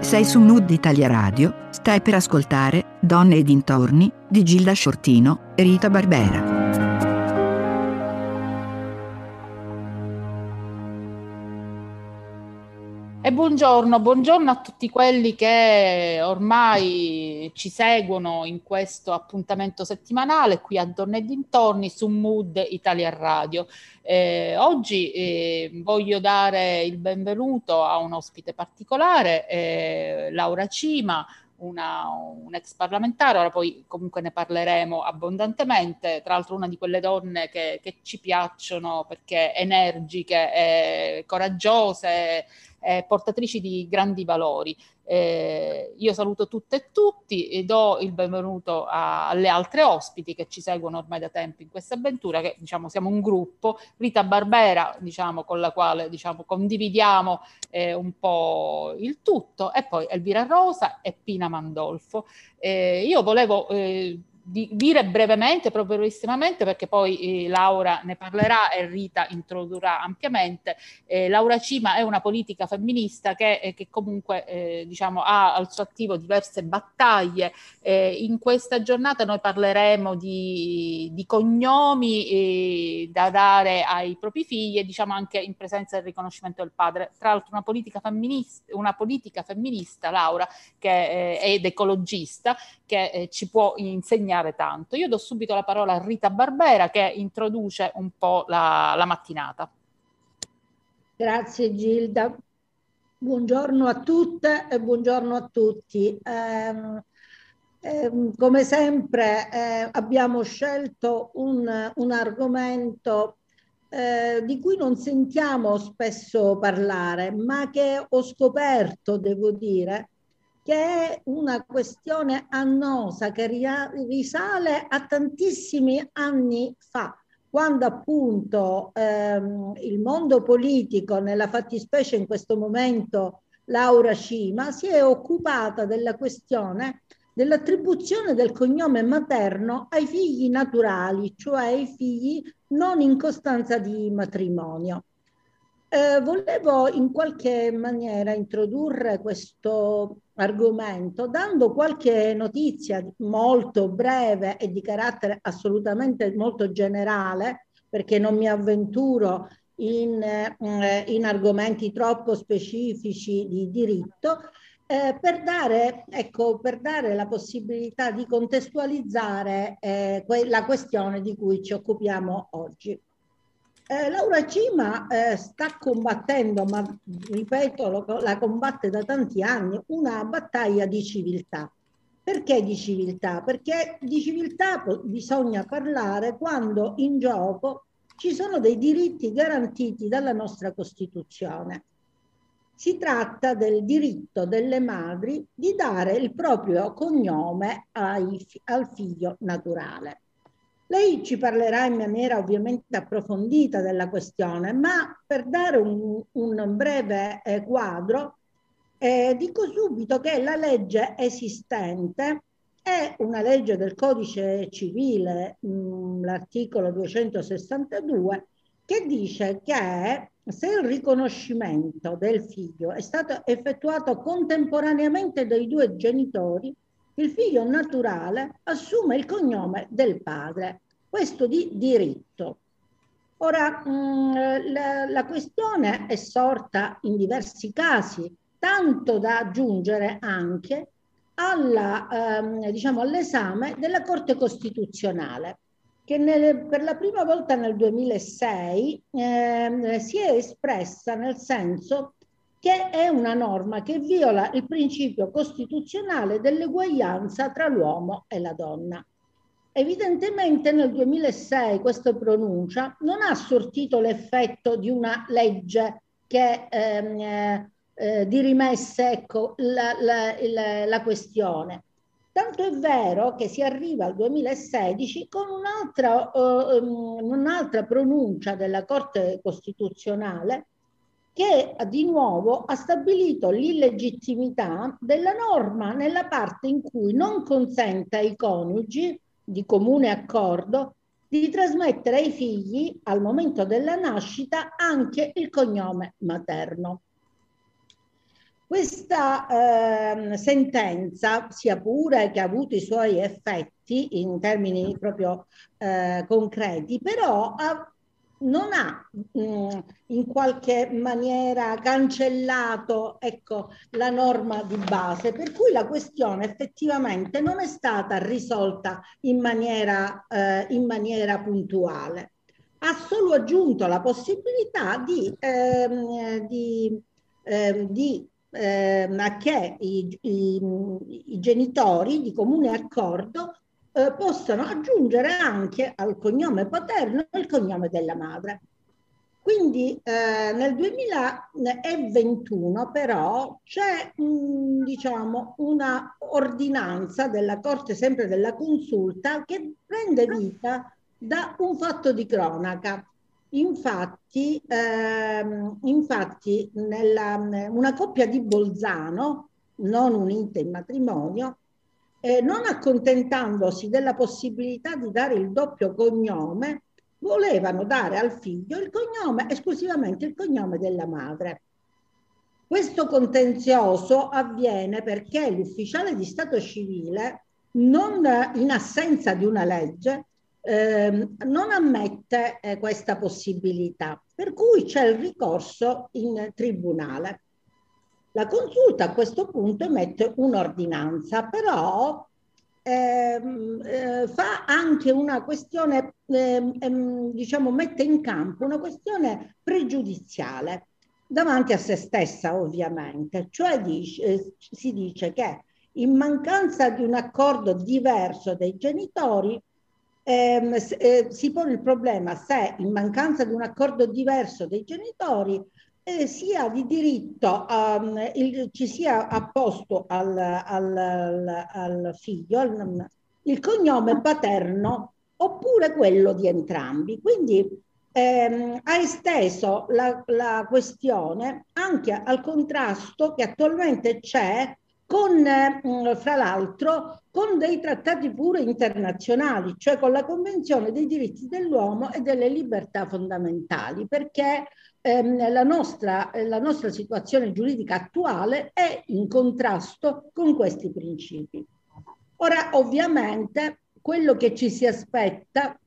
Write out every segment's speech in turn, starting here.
Sei su Mood Italia Radio, stai per ascoltare Donne e dintorni di Gilda Sciortino e Rita Barbera. E buongiorno, buongiorno a tutti quelli che ormai ci seguono in questo appuntamento settimanale qui a Donne e Dintorni su Mood Italia Radio. Eh, oggi eh, voglio dare il benvenuto a un ospite particolare, eh, Laura Cima, una, un ex parlamentare, ora poi comunque ne parleremo abbondantemente, tra l'altro una di quelle donne che, che ci piacciono perché energiche, coraggiose, eh, portatrici di grandi valori. Eh, io saluto tutte e tutti e do il benvenuto a, alle altre ospiti che ci seguono ormai da tempo in questa avventura, che diciamo siamo un gruppo, Rita Barbera, diciamo, con la quale diciamo, condividiamo eh, un po' il tutto, e poi Elvira Rosa e Pina Mandolfo. Eh, io volevo eh, di dire brevemente, proprio brevissimamente, perché poi eh, Laura ne parlerà e Rita introdurrà ampiamente. Eh, Laura Cima è una politica femminista che, eh, che comunque eh, diciamo, ha al suo attivo diverse battaglie. Eh, in questa giornata noi parleremo di, di cognomi da dare ai propri figli e diciamo anche in presenza del riconoscimento del padre. Tra l'altro una politica femminista, una politica femminista Laura, che, ed ecologista, che ci può insegnare insegnare tanto. Io do subito la parola a Rita Barbera che introduce un po' la, la mattinata. Grazie Gilda. Buongiorno a tutte e buongiorno a tutti. Eh, come sempre eh, abbiamo scelto un, un argomento eh, di cui non sentiamo spesso parlare, ma che ho scoperto, devo dire, che è una questione annosa che risale a tantissimi anni fa, quando appunto ehm, il mondo politico, nella fattispecie in questo momento Laura Cima, si è occupata della questione dell'attribuzione del cognome materno ai figli naturali, cioè ai figli non in costanza di matrimonio. Eh, volevo in qualche maniera introdurre questo argomento dando qualche notizia molto breve e di carattere assolutamente molto generale perché non mi avventuro in, eh, in argomenti troppo specifici di diritto eh, per, dare, ecco, per dare la possibilità di contestualizzare eh, que- la questione di cui ci occupiamo oggi. Eh, Laura Cima eh, sta combattendo, ma ripeto, lo, la combatte da tanti anni, una battaglia di civiltà. Perché di civiltà? Perché di civiltà bisogna parlare quando in gioco ci sono dei diritti garantiti dalla nostra Costituzione. Si tratta del diritto delle madri di dare il proprio cognome ai, al figlio naturale. Lei ci parlerà in maniera ovviamente approfondita della questione, ma per dare un, un breve eh, quadro, eh, dico subito che la legge esistente è una legge del codice civile, mm, l'articolo 262, che dice che se il riconoscimento del figlio è stato effettuato contemporaneamente dai due genitori, il figlio naturale assume il cognome del padre, questo di diritto. Ora, mh, mm, la, la questione è sorta in diversi casi, tanto da aggiungere anche alla, ehm, diciamo, all'esame della Corte Costituzionale, che nel, per la prima volta nel 2006 eh, si è espressa nel senso che è una norma che viola il principio costituzionale dell'eguaglianza tra l'uomo e la donna. Evidentemente nel 2006 questa pronuncia non ha sortito l'effetto di una legge che ehm, eh, eh, dirimesse ecco, la, la, la, la, questione. Tanto è vero che si arriva al 2016 con un'altra, uh, un'altra pronuncia della Corte Costituzionale che di nuovo ha stabilito l'illegittimità della norma nella parte in cui non consente ai coniugi di comune accordo di trasmettere ai figli al momento della nascita anche il cognome materno. Questa eh, sentenza, sia pure che ha avuto i suoi effetti in termini proprio eh, concreti, però ha non ha mm, in qualche maniera cancellato ecco, la norma di base, per cui la questione effettivamente non è stata risolta in maniera, eh, in maniera puntuale. Ha solo aggiunto la possibilità di, ehm, di, ehm, di ehm, che i, i, i genitori di comune accordo eh, possano aggiungere anche al cognome paterno il cognome della madre. Quindi eh, nel 2021 però c'è diciamo, una ordinanza della Corte sempre della Consulta che prende vita da un fatto di cronaca. Infatti, ehm, infatti nella, una coppia di Bolzano, non unita in matrimonio, eh, non accontentandosi della possibilità di dare il doppio cognome, volevano dare al figlio il cognome, esclusivamente il cognome della madre. Questo contenzioso avviene perché l'ufficiale di Stato civile, non, in assenza di una legge, eh, non ammette eh, questa possibilità, per cui c'è il ricorso in tribunale. La consulta a questo punto emette un'ordinanza, però ehm, eh, fa anche una questione, ehm, ehm, diciamo, mette in campo una questione pregiudiziale davanti a se stessa, ovviamente. Cioè dice, eh, si dice che in mancanza di un accordo diverso dei genitori, ehm, eh, si pone il problema se in mancanza di un accordo diverso dei genitori eh, sia di diritto, um, il, ci sia apposto al, al, al, al figlio al, il cognome paterno oppure quello di entrambi. Quindi ehm, ha esteso la, la, questione anche al contrasto che attualmente c'è con, mh, fra l'altro, con dei trattati pure internazionali, cioè con la Convenzione dei diritti dell'uomo e delle libertà fondamentali, perché ehm, la, nostra, la nostra situazione giuridica attuale è in contrasto con questi principi. Ora, ovviamente, quello che ci si aspetta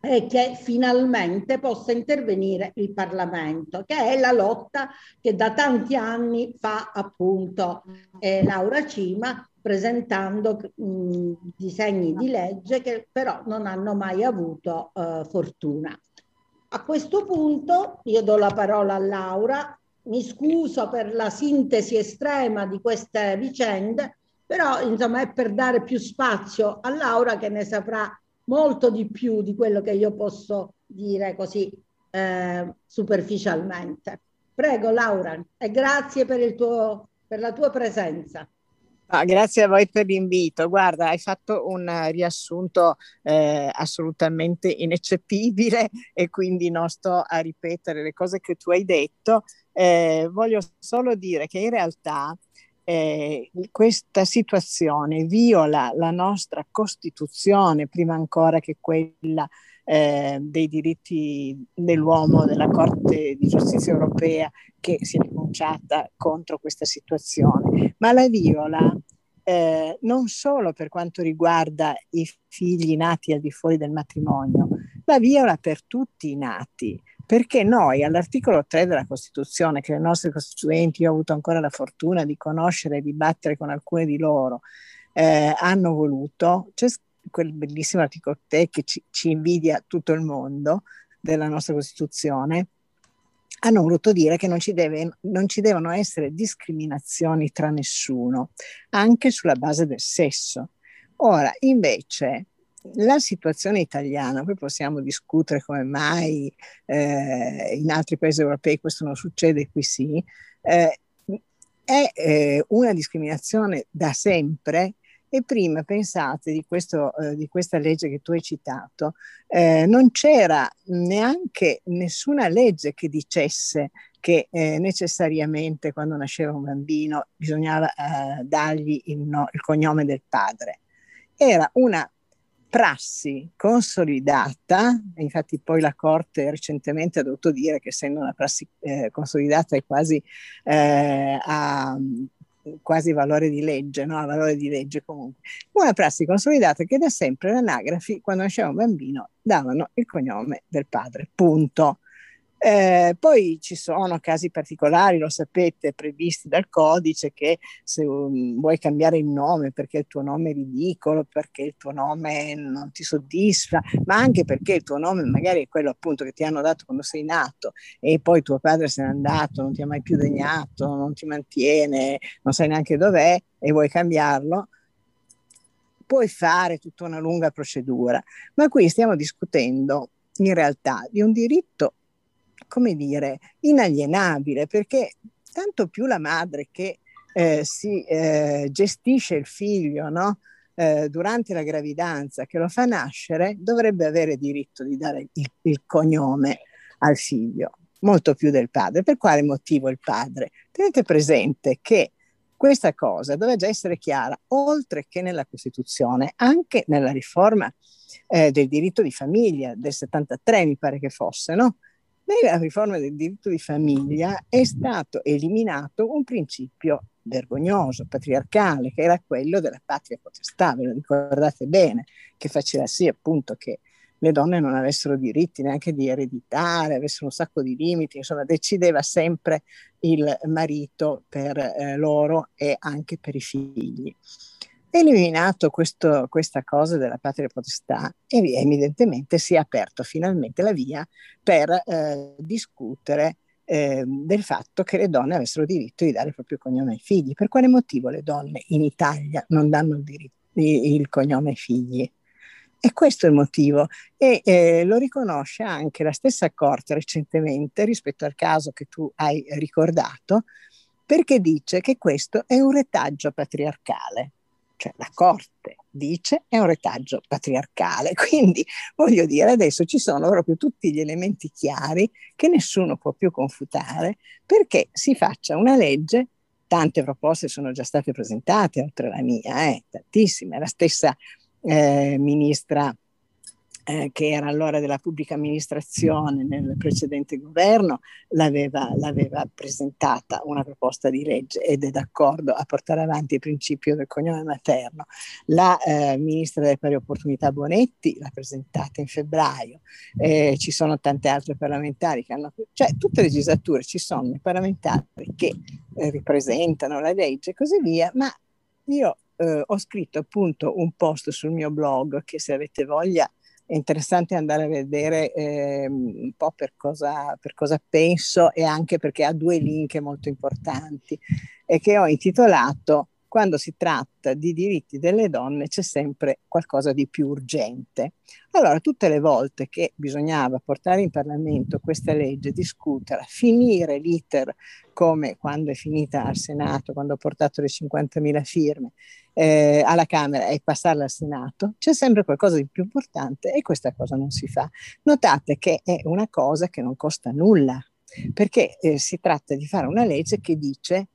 è che finalmente possa intervenire il Parlamento, che è la lotta che da tanti anni fa appunto eh, Laura Cima presentando mh, disegni di legge che però non hanno mai avuto eh, fortuna. A questo punto io do la parola a Laura, mi scuso per la sintesi estrema di queste vicende, però insomma è per dare più spazio a Laura che ne saprà molto di più di quello che io posso dire così eh, superficialmente. Prego Laura e grazie per, tuo, per la tua presenza. Ah, grazie a voi per l'invito. Guarda, hai fatto un riassunto eh, assolutamente ineccepibile e quindi non sto a ripetere le cose che tu hai detto. Eh, voglio solo dire che in realtà eh, questa situazione viola la nostra Costituzione prima ancora che quella eh, dei diritti dell'uomo della Corte di Giustizia Europea che si è pronunciata contro questa situazione, ma la viola eh, non solo per quanto riguarda i figli nati al di fuori del matrimonio, la viola per tutti i nati, perché noi all'articolo 3 della Costituzione, che le nostre costituenti, io ho avuto ancora la fortuna di conoscere e dibattere con alcune di loro, eh, hanno voluto, c'è quel bellissimo articolo 3 che ci, ci invidia tutto il mondo della nostra Costituzione, hanno voluto dire che non ci, deve, non ci, devono essere discriminazioni tra nessuno, anche sulla base del sesso. Ora, invece, la situazione italiana, poi possiamo discutere come mai eh, in altri paesi europei questo non succede, qui sì, eh, è eh, una discriminazione da sempre e prima, pensate, di, questo, eh, di questa legge che tu hai citato, eh, non c'era neanche nessuna legge che dicesse che eh, necessariamente quando nasceva un bambino bisognava eh, dargli il, no, il, cognome del padre. Era una prassi consolidata, infatti poi la Corte recentemente ha dovuto dire che essendo una prassi eh, consolidata è quasi eh, a quasi valore di legge, no? valore di legge comunque. Una prassi consolidata che da sempre le anagrafi, quando nasceva un bambino, davano il cognome del padre, punto. Eh, poi ci sono casi particolari, lo sapete, previsti dal codice che se um, vuoi cambiare il nome perché il tuo nome è ridicolo, perché il tuo nome non ti soddisfa, ma anche perché il tuo nome magari è quello appunto che ti hanno dato quando sei nato e poi tuo padre se n'è andato, non ti ha mai più degnato, non ti mantiene, non sai neanche dov'è e vuoi cambiarlo, puoi fare tutta una lunga procedura. Ma qui stiamo discutendo in realtà di un diritto come dire, inalienabile, perché tanto più la madre che eh, si eh, gestisce il figlio no? eh, durante la gravidanza, che lo fa nascere, dovrebbe avere diritto di dare il, il cognome al figlio, molto più del padre. Per quale motivo il padre? Tenete presente che questa cosa deve già essere chiara, oltre che nella Costituzione, anche nella riforma eh, del diritto di famiglia del 73, mi pare che fosse, no? Nella riforma del diritto di famiglia è stato eliminato un principio vergognoso, patriarcale, che era quello della patria potestà, ve lo ricordate bene, che faceva sì appunto che le donne non avessero diritti neanche di ereditare, avessero un sacco di limiti, insomma decideva sempre il marito per eh, loro e anche per i figli eliminato questo, questa cosa della patria potestà evidentemente si è aperto finalmente la via per eh, discutere eh, del fatto che le donne avessero diritto di dare il proprio cognome ai figli. Per quale motivo le donne in Italia non danno il, diritto, il cognome ai figli? E questo è il motivo e eh, lo riconosce anche la stessa Corte recentemente rispetto al caso che tu hai ricordato, perché dice che questo è un retaggio patriarcale cioè la Corte dice è un retaggio patriarcale. Quindi voglio dire, adesso ci sono proprio tutti gli elementi chiari che nessuno può più confutare perché si faccia una legge. Tante proposte sono già state presentate, oltre alla mia, eh, tantissime. La stessa eh, ministra eh, che era allora della pubblica amministrazione nel precedente governo, l'aveva, l'aveva, presentata una proposta di legge ed è d'accordo a portare avanti il principio del cognome materno. La eh, ministra delle pari opportunità Bonetti l'ha presentata in febbraio, eh, ci sono tante altre parlamentari che hanno, cioè tutte le legislature ci sono i parlamentari che eh, ripresentano la legge e così via, ma io eh, ho scritto appunto un post sul mio blog che se avete voglia è interessante andare a vedere eh, un po' per cosa, per cosa, penso e anche perché ha due link molto importanti e che ho intitolato quando si tratta di diritti delle donne c'è sempre qualcosa di più urgente. Allora, tutte le volte che bisognava portare in Parlamento questa legge, discuterla, finire l'iter come quando è finita al Senato, quando ho portato le 50.000 firme eh, alla Camera e passarla al Senato, c'è sempre qualcosa di più importante e questa cosa non si fa. Notate che è una cosa che non costa nulla, perché eh, si tratta di fare una legge che dice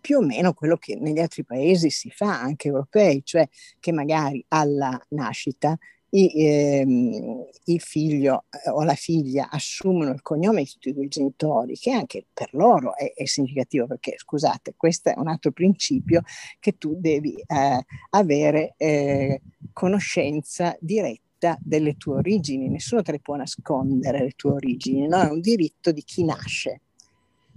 più o meno quello che negli altri paesi si fa, anche europei, cioè che magari alla nascita i, ehm, il figlio eh, o la figlia assumono il cognome di tutti i genitori, che anche per loro è, è, significativo, perché scusate, questo è un altro principio che tu devi eh, avere eh, conoscenza diretta delle tue origini, nessuno te le può nascondere le tue origini, no? è un diritto di chi nasce.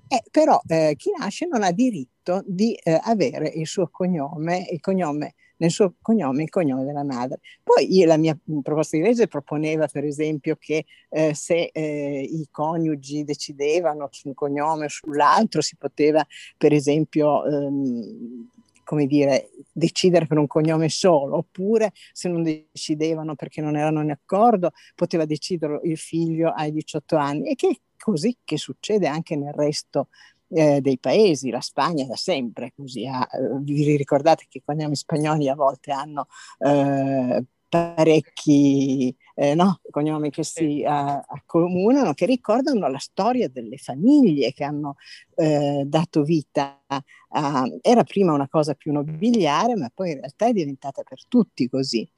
Eh, però eh, chi nasce non ha diritto di eh, avere il suo cognome, il cognome nel suo cognome il cognome della madre. Poi io, la mia proposta di legge proponeva per esempio che eh, se eh, i coniugi decidevano su un cognome o sull'altro si poteva per esempio ehm, come dire, decidere per un cognome solo, oppure se non decidevano perché non erano in accordo, poteva decidere il figlio ai 18 anni e che così che succede anche nel resto eh, dei paesi, la Spagna da sempre così, ha, eh, vi ricordate che i cognomi spagnoli a volte hanno eh, parecchi eh, no, cognomi che si uh, accomunano, che ricordano la storia delle famiglie che hanno eh, dato vita a... Era prima una cosa più nobiliare, ma poi in realtà è diventata per tutti così.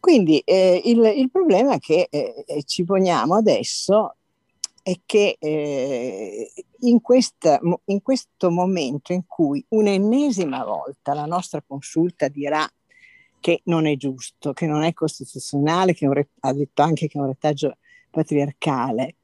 Quindi eh, il, il, problema che eh, eh, ci poniamo adesso è che eh, in, questa, in questo momento in cui un'ennesima volta la nostra consulta dirà che non è giusto, che non è costituzionale, che un, ha detto anche che è un retaggio patriarcale,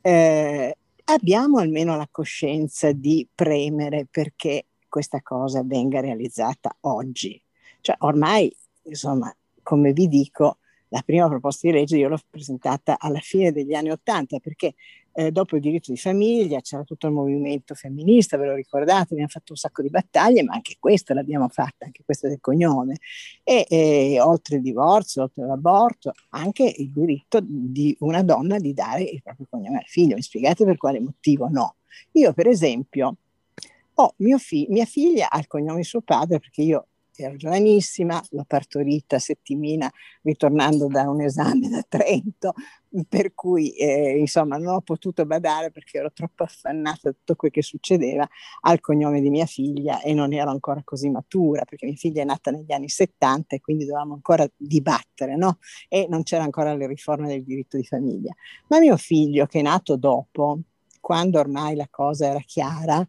eh, abbiamo almeno la coscienza di premere perché questa cosa venga realizzata oggi. Cioè ormai, insomma, come vi dico, la prima proposta di legge io l'ho presentata alla fine degli anni Ottanta perché eh, dopo il diritto di famiglia c'era tutto il movimento femminista, ve lo ricordate, abbiamo fatto un sacco di battaglie, ma anche questa l'abbiamo fatta, anche questa del cognome. E, e oltre il divorzio, oltre l'aborto, anche il diritto di una donna di dare il proprio cognome al figlio. Mi spiegate per quale motivo no? Io, per esempio, ho fi- mia figlia ha il cognome di suo padre perché io ero giovanissima, l'ho partorita a settimina ritornando da un esame da Trento, per cui eh, insomma non ho potuto badare perché ero troppo affannata da tutto quel che succedeva al cognome di mia figlia e non ero ancora così matura perché mia figlia è nata negli anni 70 e quindi dovevamo ancora dibattere, no? E non c'era ancora le riforme del diritto di famiglia. Ma mio figlio che è nato dopo, quando ormai la cosa era chiara,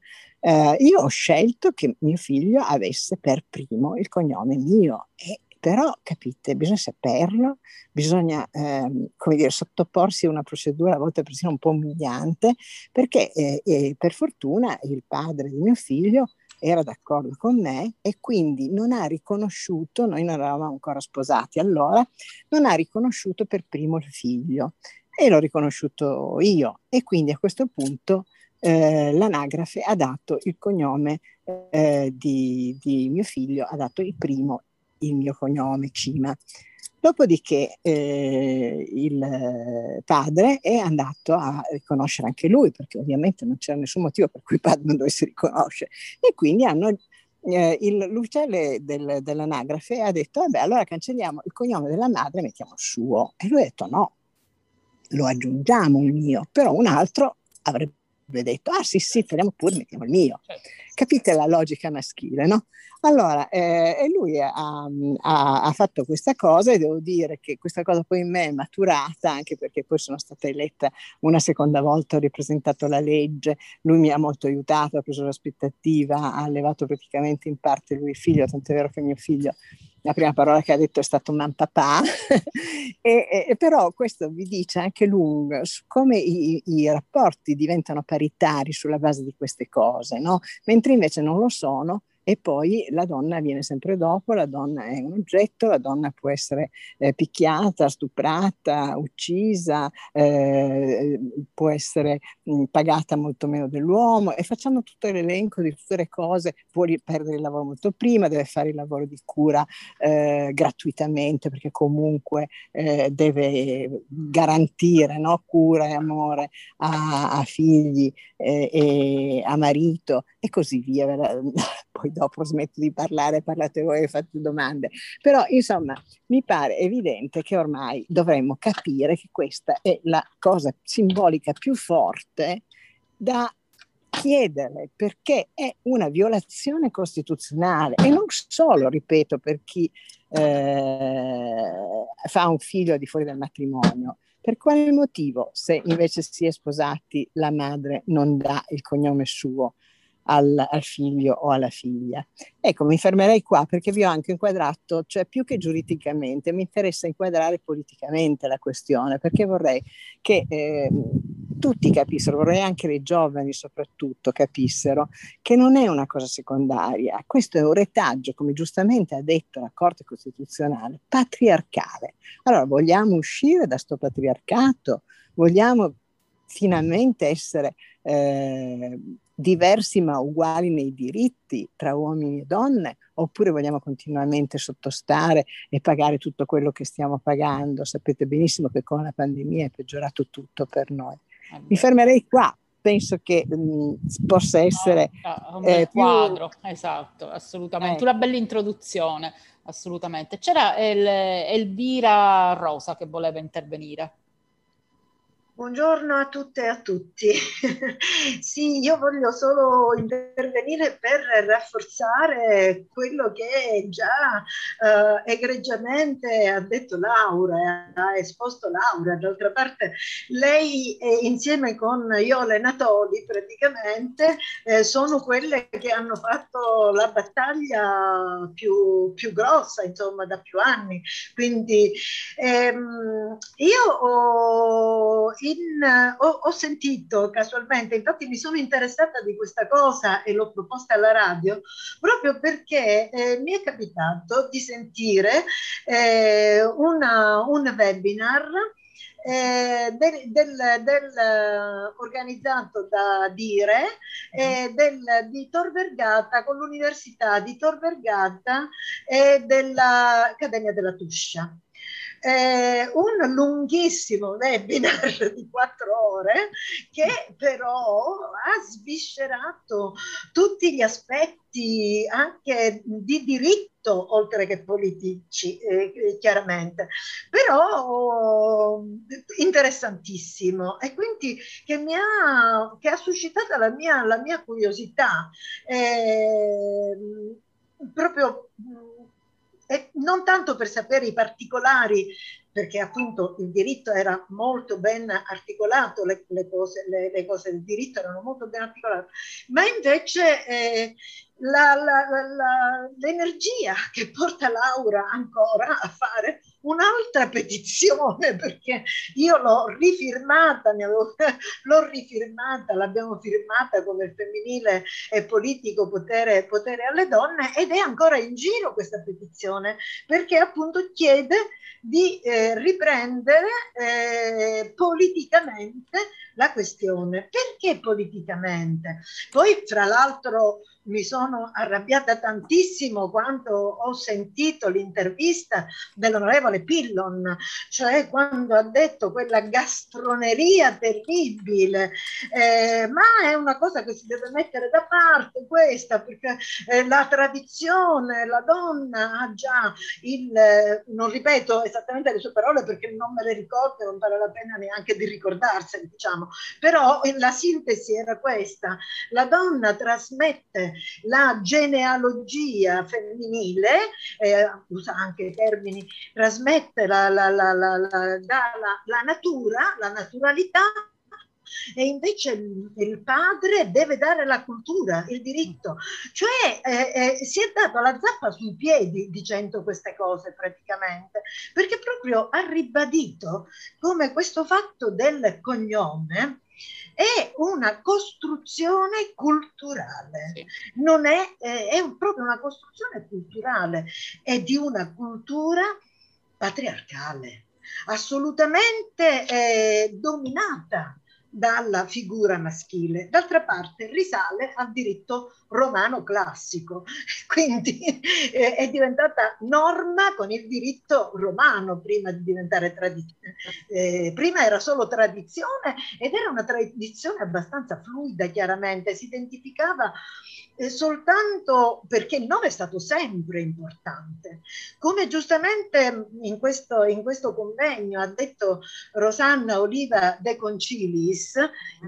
eh, io ho scelto che mio figlio avesse per primo il cognome mio e però capite, bisogna saperlo, bisogna ehm, dire, sottoporsi a una procedura a volte persino un po' umiliante, perché eh, eh, per fortuna il padre di mio figlio era d'accordo con me e quindi non ha riconosciuto, noi non eravamo ancora sposati allora, non ha riconosciuto per primo il figlio e l'ho riconosciuto io e quindi a questo punto eh, l'anagrafe ha dato il cognome eh, di, di, mio figlio, ha dato il primo il mio cognome, Cima. Dopodiché eh, il padre è andato a riconoscere anche lui, perché ovviamente non c'era nessun motivo per cui il padre non dovesse riconoscere. E quindi hanno, eh, il, l'ufficiale del, dell'anagrafe ha detto, vabbè, allora cancelliamo il cognome della madre e mettiamo il suo. E lui ha detto, no, lo aggiungiamo il mio, però un altro avrebbe detto, ah sì sì, teniamo pure, mettiamo il mio. Certo. Capite la logica maschile, no? Allora, eh, lui ha, ha, ha, fatto questa cosa e devo dire che questa cosa poi in me è maturata, anche perché poi sono stata eletta una seconda volta, ho ripresentato la legge, lui mi ha molto aiutato, ha preso l'aspettativa, ha allevato praticamente in parte lui il figlio, tant'è vero che mio figlio la prima parola che ha detto è stato man papà, e, e, però questo vi dice anche lungo su come i, i, rapporti diventano paritari sulla base di queste cose, no? mentre invece non lo sono e poi la donna viene sempre dopo, la donna è un oggetto, la donna può essere eh, picchiata, stuprata, uccisa, eh, può essere mh, pagata molto meno dell'uomo e facciamo tutto l'elenco di tutte le cose, può perdere il lavoro molto prima, deve fare il lavoro di cura eh, gratuitamente perché comunque eh, deve garantire no? cura e amore a, a figli eh, e a marito e così via. Poi dopo smetto di parlare, parlate voi e fate domande. Però insomma mi pare evidente che ormai dovremmo capire che questa è la cosa simbolica più forte da chiedere perché è una violazione costituzionale e non solo, ripeto, per chi eh, fa un figlio di fuori del matrimonio. Per quale motivo, se invece si è sposati, la madre non dà il cognome suo al, al, figlio o alla figlia. Ecco, mi fermerei qua perché vi ho anche inquadrato, cioè più che giuridicamente, mi interessa inquadrare politicamente la questione, perché vorrei che eh, tutti capissero, vorrei anche i giovani soprattutto capissero che non è una cosa secondaria, questo è un retaggio, come giustamente ha detto la Corte Costituzionale, patriarcale. Allora, vogliamo uscire da questo patriarcato? Vogliamo finalmente essere eh, diversi ma uguali nei diritti tra uomini e donne, oppure vogliamo continuamente sottostare e pagare tutto quello che stiamo pagando? Sapete benissimo che con la pandemia è peggiorato tutto per noi. Mi fermerei qua. Penso che mh, possa essere no, un eh, quadro, più... esatto, assolutamente. Eh. Una bella introduzione, assolutamente. C'era El- Elvira Rosa che voleva intervenire. Buongiorno a tutte e a tutti. sì, io voglio solo intervenire per rafforzare quello che già eh, egregiamente ha detto Laura, ha esposto Laura. D'altra parte, lei eh, insieme con Iole Natoli praticamente eh, sono quelle che hanno fatto la battaglia più, più grossa, insomma, da più anni. Quindi ehm, io ho in, ho, ho, sentito casualmente, infatti mi sono interessata di questa cosa e l'ho proposta alla radio, proprio perché eh, mi è capitato di sentire eh, una, un webinar eh, del, del, del, organizzato da Dire eh, del, di Tor Vergata con l'Università di Tor Vergata e dell'Accademia della Tuscia eh, un lunghissimo webinar di quattro ore che però ha sviscerato tutti gli aspetti anche di diritto oltre che politici, eh, chiaramente, però interessantissimo e quindi che mi ha, che ha suscitato la mia, la mia curiosità. Eh, proprio e non tanto per sapere i particolari, perché appunto il diritto era molto ben articolato, le, le, cose, le, le cose, del diritto erano molto ben articolate, ma invece eh, la, la, la, l'energia che porta Laura ancora a fare un'altra petizione perché io l'ho rifirmata, avevo, l'ho rifirmata, l'abbiamo firmata come femminile e politico potere, potere alle donne ed è ancora in giro questa petizione perché appunto chiede di eh, riprendere eh, politicamente la questione. Perché politicamente? Poi, fra l'altro, mi sono arrabbiata tantissimo quando ho sentito l'intervista dell'onorevole Pillon, cioè quando ha detto quella gastroneria terribile, eh, ma è una cosa che si deve mettere da parte questa, perché eh, la tradizione, la donna ha già il, non ripeto esattamente le sue parole perché non me le ricordo, non vale la pena neanche di ricordarsene, diciamo, però la sintesi era questa, la donna trasmette la genealogia femminile, eh, usa anche i termini, trasmette la, la, la, la natura, la naturalità e invece il, il, padre deve dare la cultura, il diritto. Cioè eh, eh, si è dato la zappa sui piedi dicendo queste cose praticamente, perché proprio ha ribadito come questo fatto del cognome è una costruzione culturale, sì. non è, è, è proprio una costruzione culturale, è di una cultura patriarcale, assolutamente eh, dominata dalla figura maschile. D'altra parte risale al diritto romano classico, quindi eh, è diventata norma con il diritto romano prima di diventare tradizione. Eh, prima era solo tradizione ed era una tradizione abbastanza fluida, chiaramente, si identificava eh, soltanto perché il nome è stato sempre importante. Come giustamente in questo, in questo convegno ha detto Rosanna Oliva De Concilis,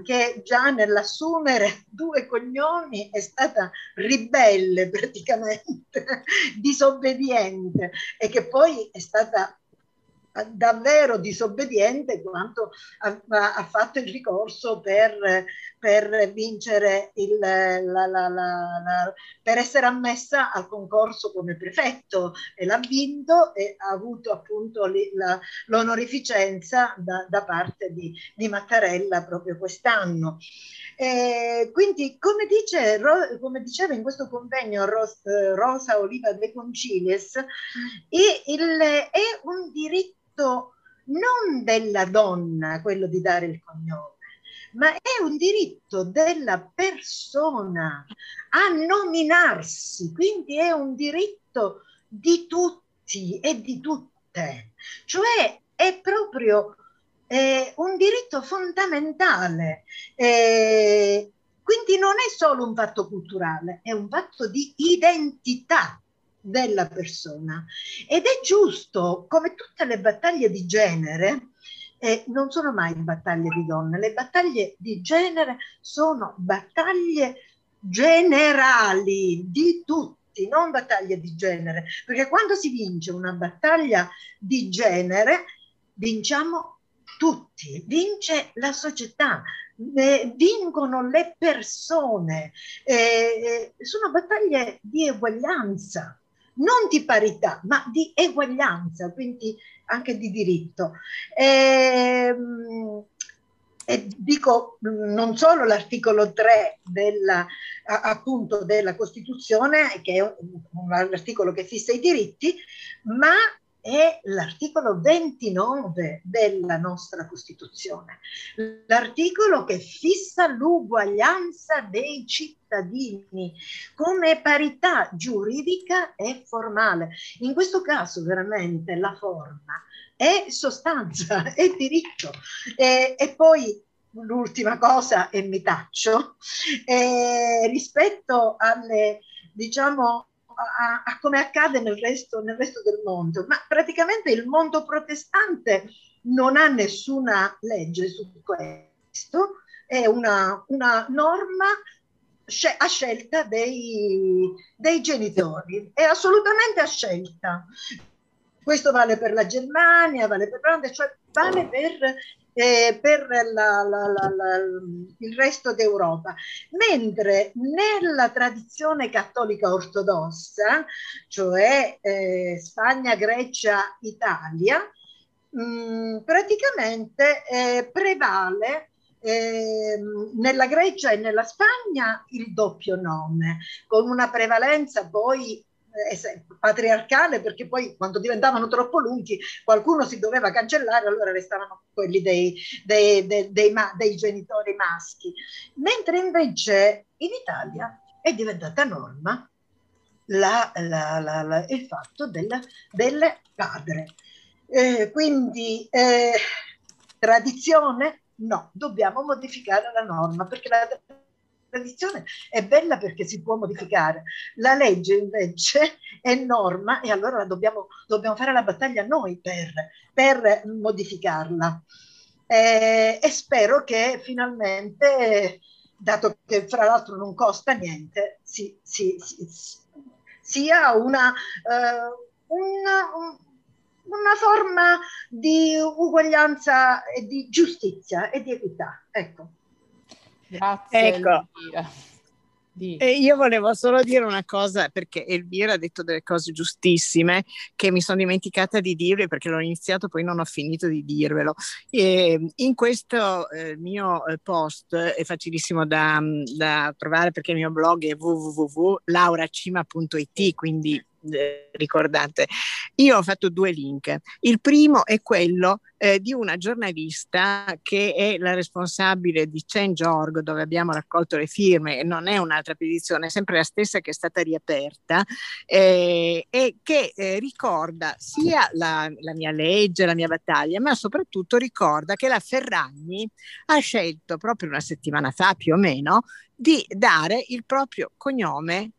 che già nell'assumere due cognomi è stata ribelle praticamente, disobbediente e che poi è stata davvero disobbediente quanto ha, ha fatto il ricorso per, per vincere il, la, la, la, per essere ammessa al concorso come prefetto e l'ha vinto e ha avuto appunto l'onorificenza da, da parte di, di, Mattarella proprio quest'anno. Eh, quindi, come, dice, come, diceva in questo convegno Ros, Rosa Oliva De Concilies, il, è un diritto diritto non della donna quello di dare il cognome, ma è un diritto della persona a nominarsi, quindi è un diritto di tutti e di tutte, cioè è proprio eh, un diritto fondamentale. Eh, quindi non è solo un fatto culturale, è un fatto di identità della persona. Ed è giusto, come tutte le battaglie di genere, eh, non sono mai battaglie di donne, le battaglie di genere sono battaglie generali di tutti, non battaglie di genere, perché quando si vince una battaglia di genere, vinciamo tutti, vince la società, eh, vincono le persone, eh, eh sono battaglie di eguaglianza, non di parità, ma di eguaglianza, quindi anche di diritto. E, ehm, e dico non solo l'articolo 3 della, appunto della Costituzione, che è un, un articolo che fissa i diritti, ma è l'articolo 29 della nostra Costituzione, l'articolo che fissa l'uguaglianza dei cittadini come parità giuridica e formale. In questo caso veramente la forma è sostanza, è diritto. E, e poi l'ultima cosa, e mi taccio, eh, rispetto alle, diciamo, a, a, come accade nel resto, nel resto del mondo, ma praticamente il mondo protestante non ha nessuna legge su questo, è una, una norma a scelta dei, dei, genitori, è assolutamente a scelta. Questo vale per la Germania, vale per Francia, cioè vale per eh, per la, la, la, il resto d'Europa. Mentre nella tradizione cattolica ortodossa, cioè eh, Spagna, Grecia, Italia, mh, mm, praticamente eh, prevale eh, nella Grecia e nella Spagna il doppio nome, con una prevalenza poi patriarcale perché poi quando diventavano troppo lunghi qualcuno si doveva cancellare allora restavano quelli dei, dei, dei, dei, dei genitori maschi. Mentre invece in Italia è diventata norma la, la, la, il fatto del, del padre. Eh, quindi eh, tradizione? No dobbiamo modificare la norma perché la tradizione è bella perché si può modificare, la legge invece è norma e allora dobbiamo, dobbiamo fare la battaglia noi per, per modificarla. Eh, e spero che finalmente, dato che fra l'altro non costa niente, si, si, si, sia una, uh, una, una forma di uguaglianza e di giustizia e di equità. Ecco. Grazie. Ecco. E io volevo solo dire una cosa perché Elvira ha detto delle cose giustissime che mi sono dimenticata di dirvi perché l'ho iniziato poi non ho finito di dirvelo. E in questo eh, mio eh, post è facilissimo da, da, trovare perché il mio blog è www.lauracima.it quindi eh, ricordate. Io ho fatto due link. Il primo è quello eh, di una giornalista che è la responsabile di Change.org dove abbiamo raccolto le firme non è un'altra petizione, è sempre la stessa che è stata riaperta eh, e che eh, ricorda sia la, la mia legge, la mia battaglia, ma soprattutto ricorda che la Ferragni ha scelto proprio una settimana fa più o meno di dare il proprio cognome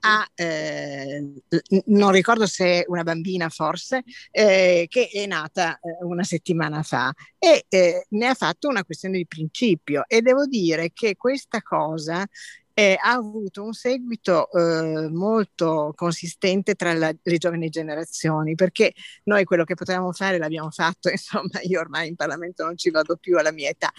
a, eh, non ricordo se una bambina forse, eh, che è nata eh, una settimana fa e eh, ne ha fatto una questione di principio e devo dire che questa cosa eh, ha avuto un seguito eh, molto consistente tra la, le giovani generazioni, perché noi quello che potevamo fare l'abbiamo fatto, insomma io ormai in Parlamento non ci vado più alla mia età,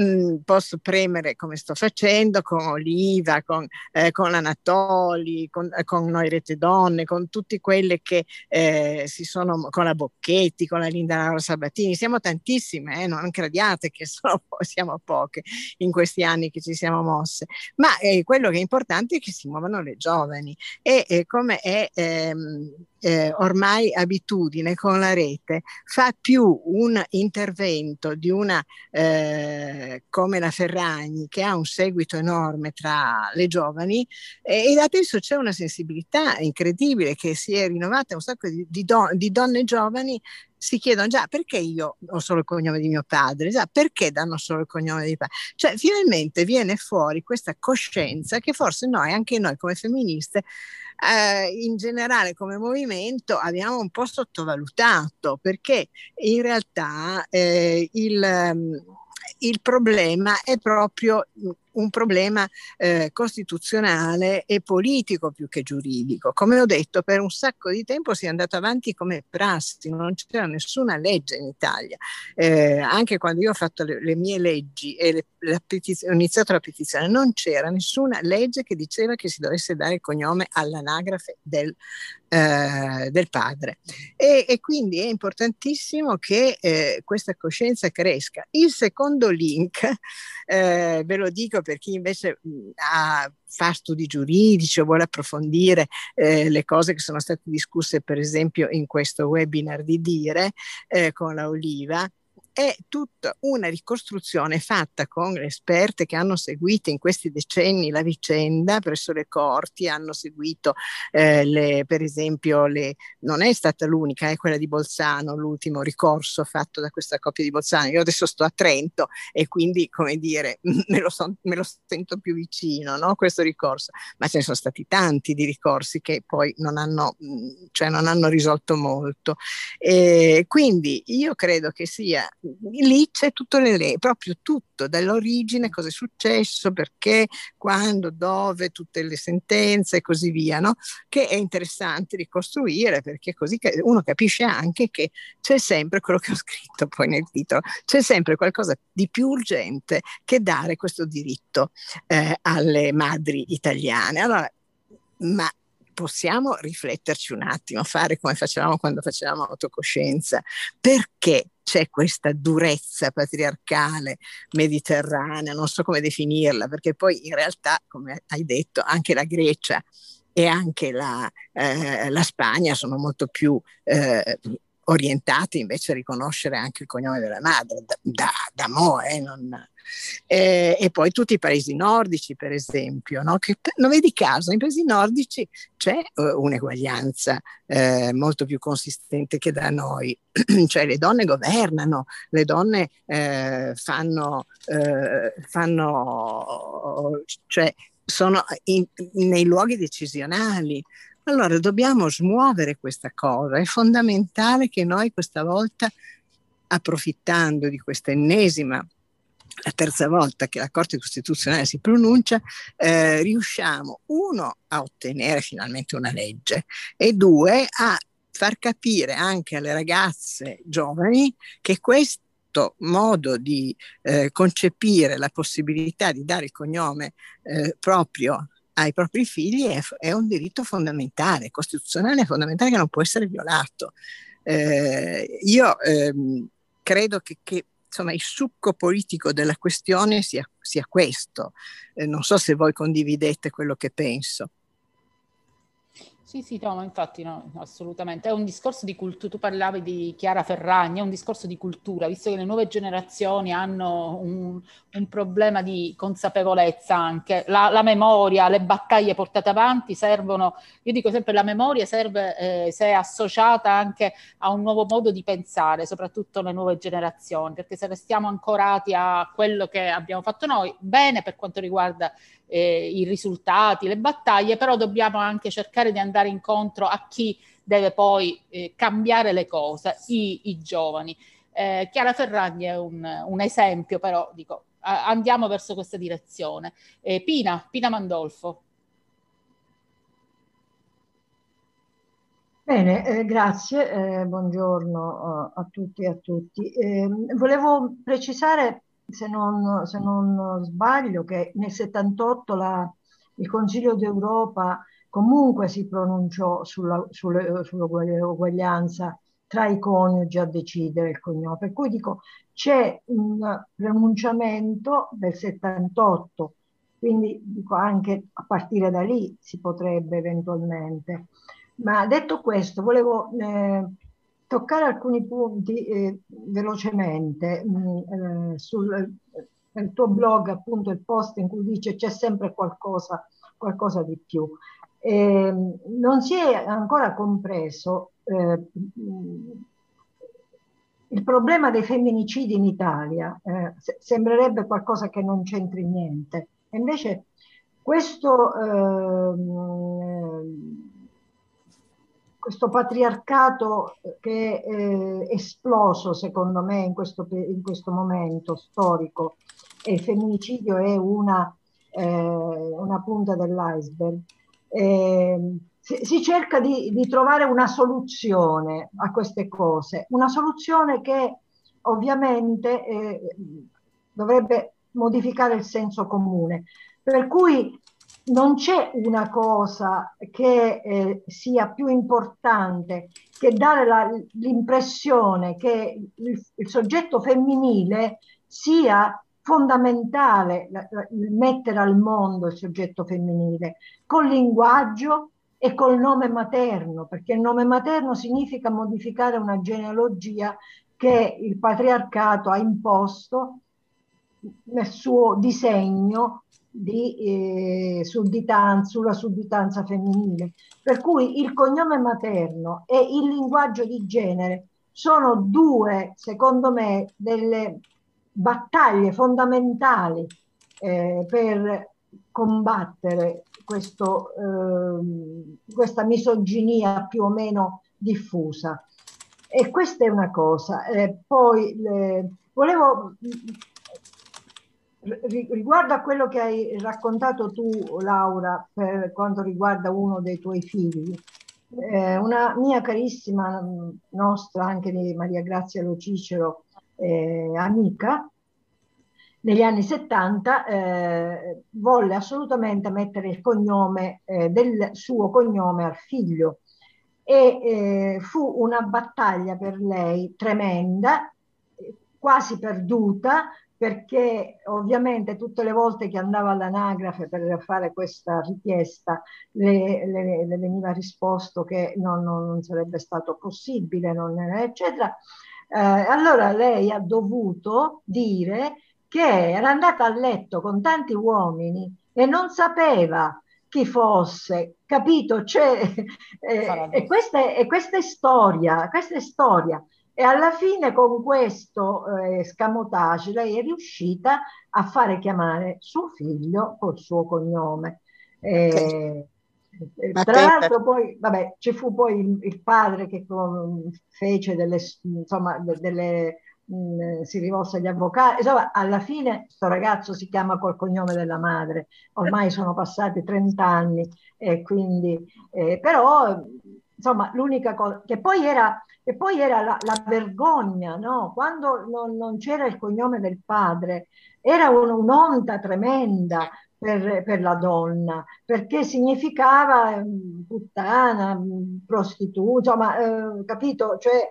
mm, posso premere come sto facendo con Oliva, con, eh, con Anatoli, con, eh, con, Noi Rete Donne, con tutte quelle che eh, si sono, con la Bocchetti, con la Linda Laura Sabatini, siamo tantissime, eh, non crediate che sono, siamo poche in questi anni che ci siamo mosse, ma quello che è importante è che si muovano le giovani. E, come è ehm, eh, ormai abitudine con la rete, fa più un intervento di una eh, come la Ferragni che ha un seguito enorme tra le giovani e, e adesso c'è una sensibilità incredibile che si è rinnovata un sacco di, di, don- di donne giovani si chiedono già perché io ho solo il cognome di mio padre, già perché danno solo il cognome di padre. Cioè finalmente viene fuori questa coscienza che forse noi, anche noi come femministe, eh, in generale come movimento abbiamo un po' sottovalutato perché in realtà eh, il, il problema è proprio un problema eh, costituzionale e politico più che giuridico. Come ho detto, per un sacco di tempo si è andato avanti come prassi, non c'era nessuna legge in Italia. Eh, anche quando io ho fatto le, le mie leggi e le, la petiz- ho iniziato la petizione, non c'era nessuna legge che diceva che si dovesse dare il cognome all'anagrafe del, eh, del padre. E, e, quindi è importantissimo che eh, questa coscienza cresca. Il secondo link, eh, ve lo dico per chi invece ha, fa studi giuridici o vuole approfondire eh, le cose che sono state discusse per esempio in questo webinar di Dire eh, con la Oliva, è tutta una ricostruzione fatta con esperte che hanno seguito in questi decenni la vicenda presso le corti, hanno seguito eh, le, per esempio, le, non è stata l'unica, è quella di Bolzano, l'ultimo ricorso fatto da questa coppia di Bolzano. Io adesso sto a Trento e quindi, come dire, me lo, son, me lo sento più vicino, no? questo ricorso, ma ce ne sono stati tanti di ricorsi che poi non hanno, cioè non hanno risolto molto. E quindi io credo che sia lì c'è tutto le, proprio tutto, dall'origine, cosa è successo, perché, quando, dove, tutte le sentenze e così via, no? che è interessante ricostruire perché così uno capisce anche che c'è sempre quello che ho scritto poi nel titolo, c'è sempre qualcosa di più urgente che dare questo diritto eh, alle madri italiane. Allora, ma possiamo rifletterci un attimo, fare come facevamo quando facevamo autocoscienza, perché c'è questa durezza patriarcale mediterranea, non so come definirla, perché poi in realtà, come hai detto, anche la Grecia e anche la, eh, la Spagna sono molto più eh, orientati invece a riconoscere anche il cognome della madre, da, da, da Mo, eh, non, eh, e poi tutti i paesi nordici, per esempio, no? che non vedi caso, nei paesi nordici c'è uh, un'eguaglianza eh, molto più consistente che da noi, cioè le donne governano, le donne eh, fanno, eh, fanno cioè sono in, nei luoghi decisionali. Allora dobbiamo smuovere questa cosa, è fondamentale che noi questa volta, approfittando di questa ennesima la terza volta che la Corte Costituzionale si pronuncia, eh, riusciamo, uno, a ottenere finalmente una legge e due, a far capire anche alle ragazze giovani che questo modo di eh, concepire la possibilità di dare il cognome eh, proprio ai propri figli è, è, un diritto fondamentale, costituzionale fondamentale che non può essere violato. Eh, io ehm, credo che, che insomma, il succo politico della questione sia, sia questo. Eh, non so se voi condividete quello che penso. Sì, sì, no, infatti no, assolutamente. È un discorso di cultura, tu parlavi di Chiara Ferragni, è un discorso di cultura, visto che le nuove generazioni hanno un, un problema di consapevolezza anche. La, la, memoria, le battaglie portate avanti servono, io dico sempre la memoria serve eh, se è associata anche a un nuovo modo di pensare, soprattutto le nuove generazioni, perché se restiamo ancorati a quello che abbiamo fatto noi, bene per quanto riguarda eh, i risultati, le battaglie, però dobbiamo anche cercare di andare incontro a chi deve poi eh, cambiare le cose, i, i giovani. Eh, Chiara Ferragni è un, un, esempio, però dico, andiamo verso questa direzione. Eh, Pina, Pina Mandolfo. Bene, eh, grazie, eh, buongiorno a, a tutti e a tutti. Eh, volevo precisare se non, se non sbaglio, che nel 78 la, il Consiglio d'Europa comunque si pronunciò sull'uguaglianza tra i coniugi a decidere il cognome. Per cui dico, c'è un pronunciamento del 78, quindi dico anche a partire da lì si potrebbe eventualmente. Ma detto questo, volevo eh, toccare alcuni punti eh, velocemente mh, mm, eh, sul nel tuo blog appunto il post in cui dice c'è sempre qualcosa, qualcosa di più. Eh, non si è ancora compreso eh, il problema dei femminicidi in Italia. Eh, sembrerebbe qualcosa che non c'entri niente. E invece questo, ehm, questo patriarcato che è eh, esploso secondo me in questo, in questo momento storico e il femminicidio è una, eh, una punta dell'iceberg. Eh, si, si, cerca di, di, trovare una soluzione a queste cose, una soluzione che ovviamente eh, dovrebbe modificare il senso comune. Per cui non c'è una cosa che eh, sia più importante che dare la, l'impressione che il, il, soggetto femminile sia fondamentale la, la, mettere al mondo il soggetto femminile col linguaggio e col nome materno, perché il nome materno significa modificare una genealogia che il patriarcato ha imposto nel suo disegno di eh, sudditanza, sulla sudditanza femminile. Per cui il cognome materno e il linguaggio di genere sono due, secondo me, delle battaglie fondamentali eh, per combattere questo, eh, questa misoginia più o meno diffusa. E questa è una cosa. Eh, poi volevo riguardo a quello che hai raccontato tu, Laura, per quanto riguarda uno dei tuoi figli, eh, una mia carissima nostra, anche di Maria Grazia Lo Cicero, eh, amica, negli anni 70 eh, volle assolutamente mettere il cognome eh, del suo cognome al figlio. E eh, fu una battaglia per lei tremenda, quasi perduta, perché ovviamente tutte le volte che andava all'anagrafe per fare questa richiesta le, le, le veniva risposto che non, non, non, sarebbe stato possibile, non, eccetera. Eh, allora lei ha dovuto dire che era andata a letto con tanti uomini e non sapeva chi fosse, capito? Cioè, eh, e, questa è, e questa è storia, questa è storia. E alla fine con questo eh, scamotage lei è riuscita a fare chiamare suo figlio col suo cognome. Eh, okay. tra l'altro poi, vabbè, ci fu poi il, il padre che con, fece delle, insomma, delle mh, mm, si rivolse agli avvocati, insomma, alla fine questo ragazzo si chiama col cognome della madre, ormai sono passati 30 anni, e quindi, eh, però, insomma, l'unica cosa, che poi era e poi era la, la vergogna, no? Quando non, non, c'era il cognome del padre, era un, un'onta tremenda per, per, la donna, perché significava eh, puttana, mm, prostituta, insomma, eh, capito? Cioè,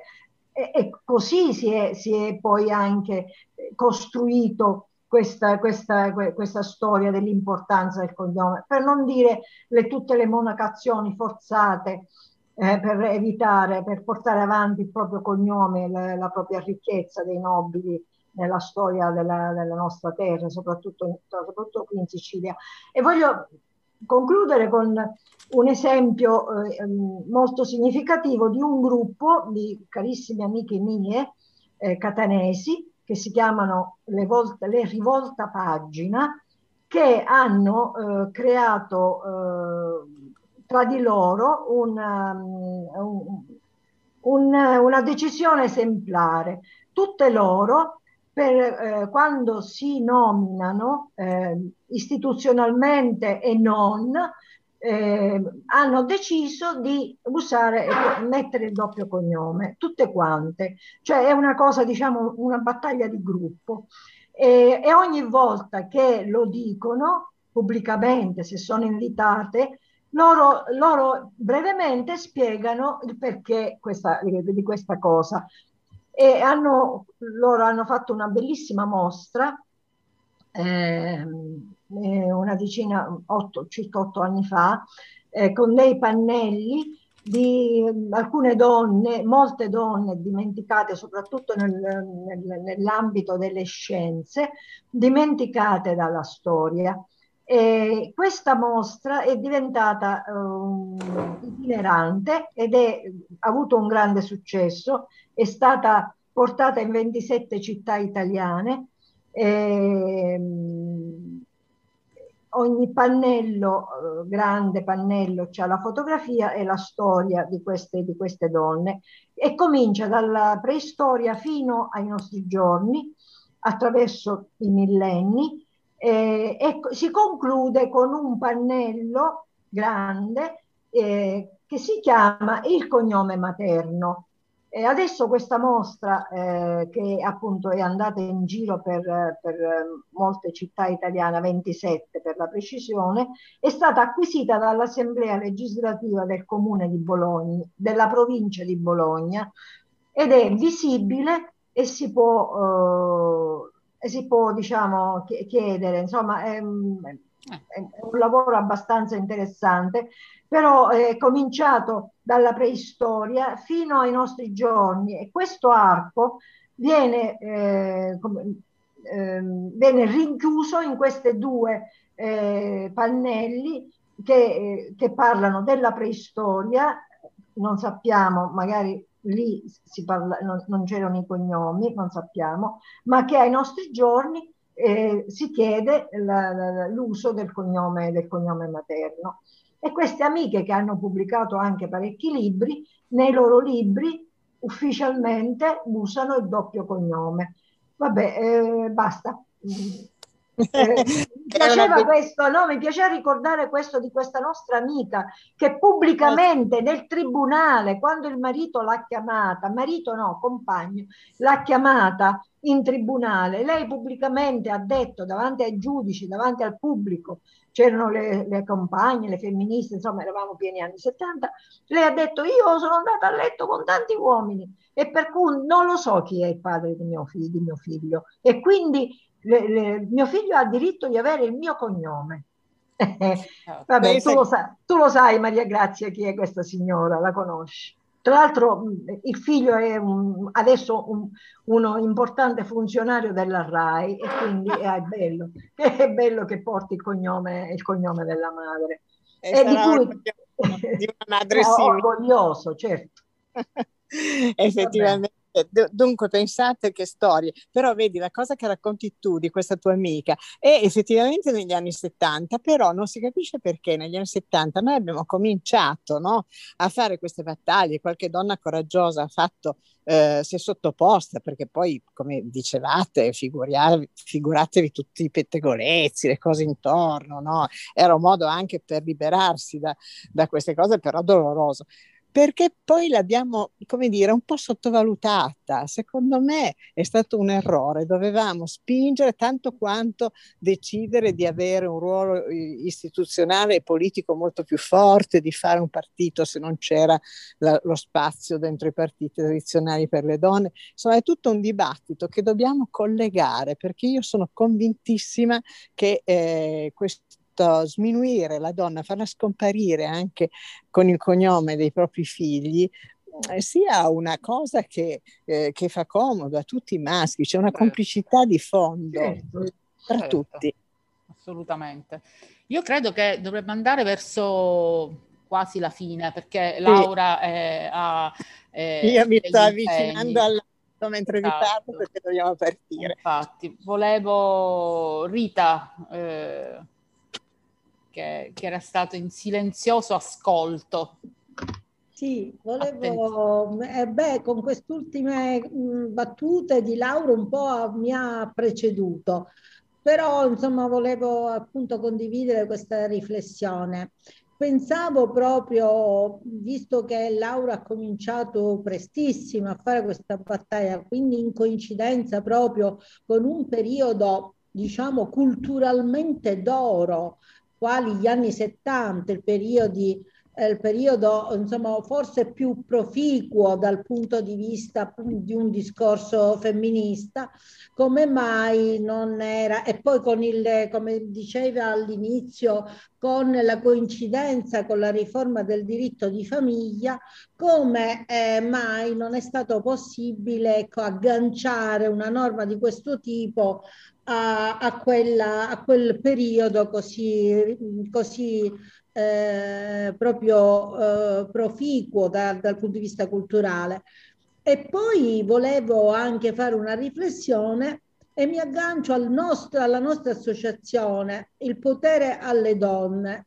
e, e così si è, si è, poi anche costruito questa, questa, questa, storia dell'importanza del cognome, per non dire le, tutte le monacazioni forzate eh, per evitare, per portare avanti il proprio cognome, la, la propria ricchezza dei nobili nella storia della, della nostra terra, soprattutto, soprattutto, qui in Sicilia. E voglio concludere con un esempio eh, molto significativo di un gruppo di carissime amiche mie eh, catanesi che si chiamano le, Volta, le Rivolta Pagina, che hanno eh, creato eh, tra di loro una, um, un, una decisione esemplare. Tutte loro, per, eh, quando si nominano eh, istituzionalmente e non, eh, hanno deciso di usare mettere il doppio cognome, tutte quante. Cioè è una cosa, diciamo, una battaglia di gruppo. E, e ogni volta che lo dicono pubblicamente, se sono invitate, loro, loro brevemente spiegano il perché questa, di questa cosa e hanno, loro hanno fatto una bellissima mostra eh, una decina, otto, circa otto anni fa, eh, con dei pannelli di alcune donne, molte donne dimenticate soprattutto nel, nel, nell'ambito delle scienze, dimenticate dalla storia. E questa mostra è diventata uh, itinerante ed è, ha avuto un grande successo, è stata portata in 27 città italiane. E, ogni pannello, eh, grande pannello, c'è la fotografia e la storia di queste, di queste donne e comincia dalla preistoria fino ai nostri giorni attraverso i millenni eh, e si conclude con un pannello grande eh, che si chiama il cognome materno. E adesso questa mostra, eh, che appunto è andata in giro per, per, molte città italiane, 27 per la precisione, è stata acquisita dall'Assemblea legislativa del Comune di Bologna, della provincia di Bologna, ed è visibile e si può, eh, si può diciamo, chiedere, insomma, è, è un lavoro abbastanza interessante però è cominciato dalla preistoria fino ai nostri giorni e questo arco viene, eh, eh, viene rinchiuso in questi due eh, pannelli che, eh, che, parlano della preistoria, non sappiamo, magari lì parla, non, non, c'erano i cognomi, non sappiamo, ma che ai nostri giorni eh, si chiede la, la, l'uso del cognome, del cognome materno e queste amiche che hanno pubblicato anche parecchi libri, nei loro libri ufficialmente usano il doppio cognome. Vabbè, eh, basta. Eh, mi piaceva questo, no? Mi piaceva ricordare questo di questa nostra amica che pubblicamente nel tribunale, quando il marito l'ha chiamata, marito no, compagno, l'ha chiamata in tribunale, lei pubblicamente ha detto davanti ai giudici, davanti al pubblico, c'erano le, le, compagne, le femministe, insomma eravamo pieni anni 70, lei ha detto io sono andata a letto con tanti uomini e per cui non lo so chi è il padre di mio figlio, di mio figlio. e quindi le, le, mio figlio ha diritto di avere il mio cognome. Vabbè, tu lo, sai, tu lo sai Maria Grazia chi è questa signora, la conosci. Tra l'altro il figlio è un, adesso un, uno importante funzionario della RAI e quindi è bello, è bello che porti il cognome, il cognome della madre. E, e di cui di una madre è orgoglioso, certo. Effettivamente. Dunque pensate che storie, però vedi la cosa che racconti tu di questa tua amica è effettivamente negli anni 70, però non si capisce perché negli anni 70 noi abbiamo cominciato no, a fare queste battaglie, qualche donna coraggiosa ha fatto, eh, si è sottoposta, perché poi come dicevate, figuratevi tutti i pettegolezzi, le cose intorno, no? era un modo anche per liberarsi da, da queste cose, però doloroso perché poi l'abbiamo, come dire, un po' sottovalutata. Secondo me è stato un errore, dovevamo spingere tanto quanto decidere di avere un ruolo istituzionale e politico molto più forte, di fare un partito se non c'era la, lo spazio dentro i partiti tradizionali per le donne. Insomma, è tutto un dibattito che dobbiamo collegare perché io sono convintissima che eh, questo sminuire la donna, farla scomparire anche con il cognome dei propri figli, eh, sia una cosa che, eh, che, fa comodo a tutti i maschi, c'è una certo. complicità di fondo certo. tra certo. tutti. Assolutamente. Io credo che dovrebbe andare verso quasi la fine perché Laura sì. è, ha... È, Io mi sto avvicinando alla mentre esatto. vi parlo perché dobbiamo partire. Infatti, volevo Rita, eh, che, che era stato in silenzioso ascolto. Sì, volevo, eh, beh, con queste ultime battute di Laura un po' mi ha preceduto, però insomma volevo appunto condividere questa riflessione. Pensavo proprio, visto che Laura ha cominciato prestissimo a fare questa battaglia, quindi in coincidenza proprio con un periodo, diciamo, culturalmente d'oro quali gli anni 70, il periodo, eh, il periodo insomma, forse più proficuo dal punto di vista di un discorso femminista, come mai non era, e poi con il, come diceva all'inizio, con la coincidenza con la riforma del diritto di famiglia, come eh, mai non è stato possibile ecco, agganciare una norma di questo tipo a, a, quella, a quel periodo così, così eh, proprio eh, proficuo da, dal punto di vista culturale. E poi volevo anche fare una riflessione E mi aggancio al nostro, alla nostra associazione, il potere alle donne,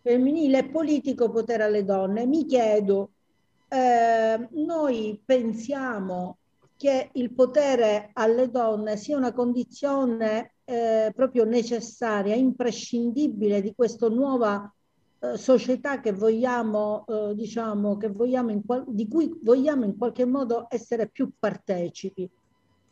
femminile e politico potere alle donne. Mi chiedo, eh, noi pensiamo che il potere alle donne sia una condizione eh, proprio necessaria, imprescindibile di questa nuova eh, società che vogliamo, eh, diciamo, che vogliamo di cui vogliamo in qualche modo essere più partecipi.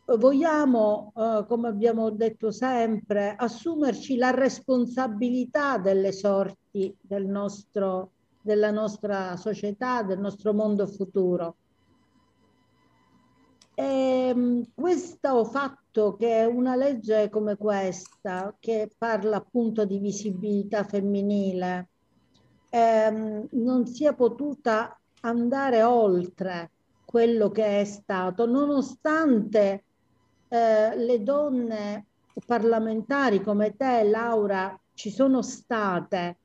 Vogliamo, eh, come abbiamo detto sempre, assumerci la responsabilità delle sorti del nostro, della nostra società, del nostro mondo futuro. E, ehm, questo fatto che una legge come questa, che parla appunto di visibilità femminile, ehm, non sia potuta andare oltre quello che è stato, nonostante eh, le donne parlamentari come te, Laura, ci sono state.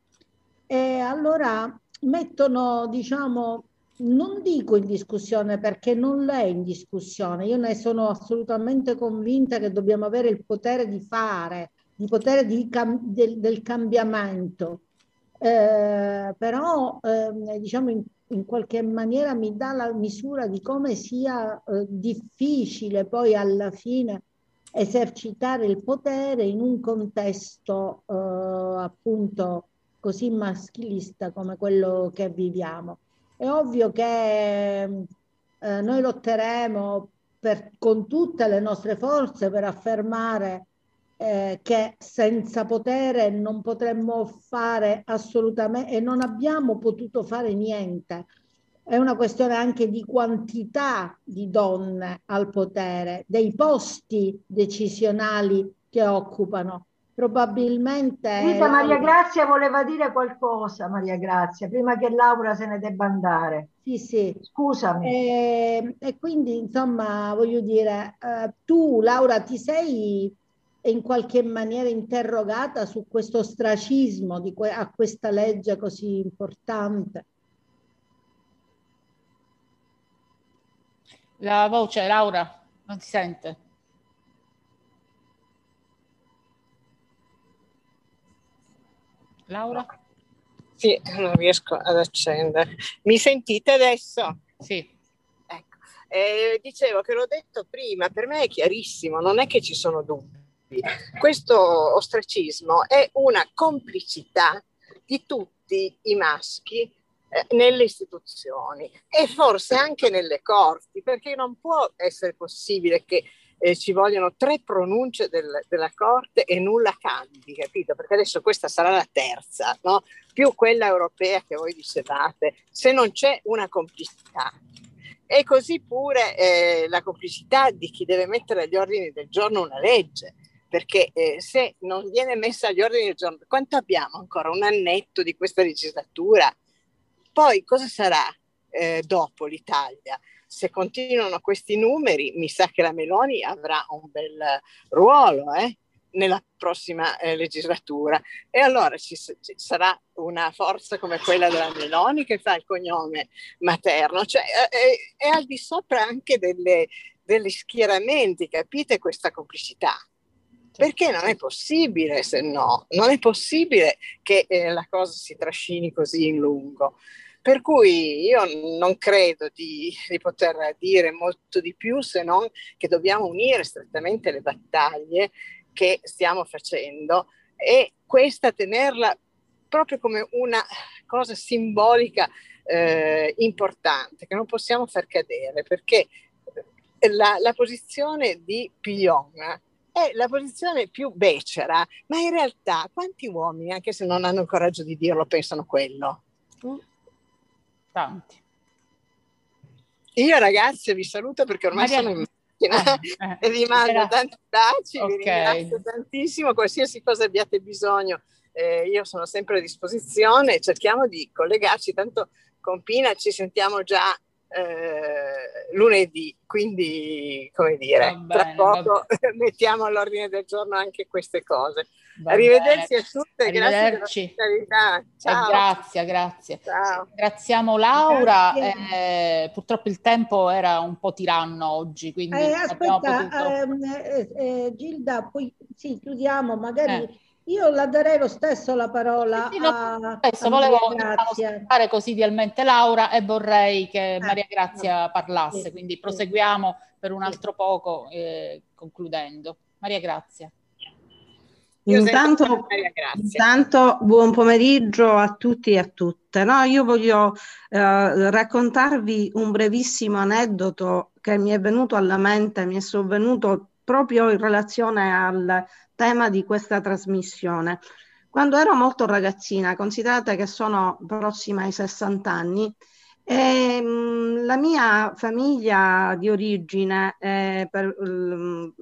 E allora mettono, diciamo, non dico in discussione perché non è in discussione, io ne sono assolutamente convinta che dobbiamo avere il potere di fare, il potere di del, del, cambiamento, eh, però eh, diciamo in, in, qualche maniera mi dà la misura di come sia eh, difficile poi alla fine esercitare il potere in un contesto eh, appunto così maschilista come quello che viviamo. È ovvio che eh, noi lotteremo per, con tutte le nostre forze per affermare eh, che senza potere non potremmo fare assolutamente e non abbiamo potuto fare niente. È una questione anche di quantità di donne al potere, dei posti decisionali che occupano probabilmente... Rita Maria Grazia voleva dire qualcosa, Maria Grazia, prima che Laura se ne debba andare. Sì, sì. Scusami. E, e quindi, insomma, voglio dire, eh, tu, Laura, ti sei in qualche maniera interrogata su questo ostracismo di que- a questa legge così importante? La voce, Laura, non si sente. Laura? Sì, non riesco ad accendere. Mi sentite adesso? Sì. Ecco. Eh, dicevo che l'ho detto prima, per me è chiarissimo, non è che ci sono dubbi. Questo ostracismo è una complicità di tutti i maschi eh, nelle istituzioni e forse anche nelle corti, perché non può essere possibile che eh, ci vogliono tre pronunce del, della Corte e nulla cambi, capito? Perché adesso questa sarà la terza, no? più quella europea che voi dicevate, se non c'è una complicità. E così pure eh, la complicità di chi deve mettere agli ordini del giorno una legge, perché eh, se non viene messa agli ordini del giorno, quanto abbiamo ancora? Un annetto di questa legislatura? Poi cosa sarà eh, dopo l'Italia? Se continuano questi numeri, mi sa che la Meloni avrà un bel ruolo eh, nella prossima eh, legislatura. E allora ci, ci, sarà una forza come quella della Meloni che fa il cognome materno, cioè è, è al di sopra anche delle, degli schieramenti, capite questa complicità? Perché non è possibile, se no, non è possibile che eh, la cosa si trascini così in lungo. Per cui io non credo di, di, poter dire molto di più se non che dobbiamo unire strettamente le battaglie che stiamo facendo e questa tenerla proprio come una cosa simbolica eh, importante che non possiamo far cadere perché la, la posizione di Pyong è la posizione più becera, ma in realtà quanti uomini, anche se non hanno il coraggio di dirlo, pensano quello? Tanti. Io ragazzi vi saluto perché ormai Maria... sono in macchina eh, eh, e vi mando tanti baci, okay. vi ringrazio tantissimo, qualsiasi cosa abbiate bisogno eh, io sono sempre a disposizione, cerchiamo di collegarci, tanto con Pina ci sentiamo già eh, lunedì, quindi come dire, bene, tra poco mettiamo all'ordine del giorno anche queste cose. Arrivederci a tutte, Arrivederci. grazie Ciao. grazie, grazie. Ciao. Ringraziamo Laura, eh, purtroppo il tempo era un po' tiranno oggi, quindi eh, aspetta, potuto... Ehm, eh, eh, Gilda, poi sì, chiudiamo, magari eh. Io la darei lo stesso la parola sì, no, a, stesso, a volevo fare così idealmente Laura e vorrei che eh, Maria Grazia parlasse, sì, quindi proseguiamo per un altro poco eh, concludendo. Maria Grazia. Intanto, intanto, buon pomeriggio a tutti e a tutte. No, io voglio eh, raccontarvi un brevissimo aneddoto che mi è venuto alla mente, mi è sovvenuto proprio in relazione al tema di questa trasmissione. Quando ero molto ragazzina, considerate che sono prossima ai 60 anni, e, mh, la mia famiglia di origine, eh, per il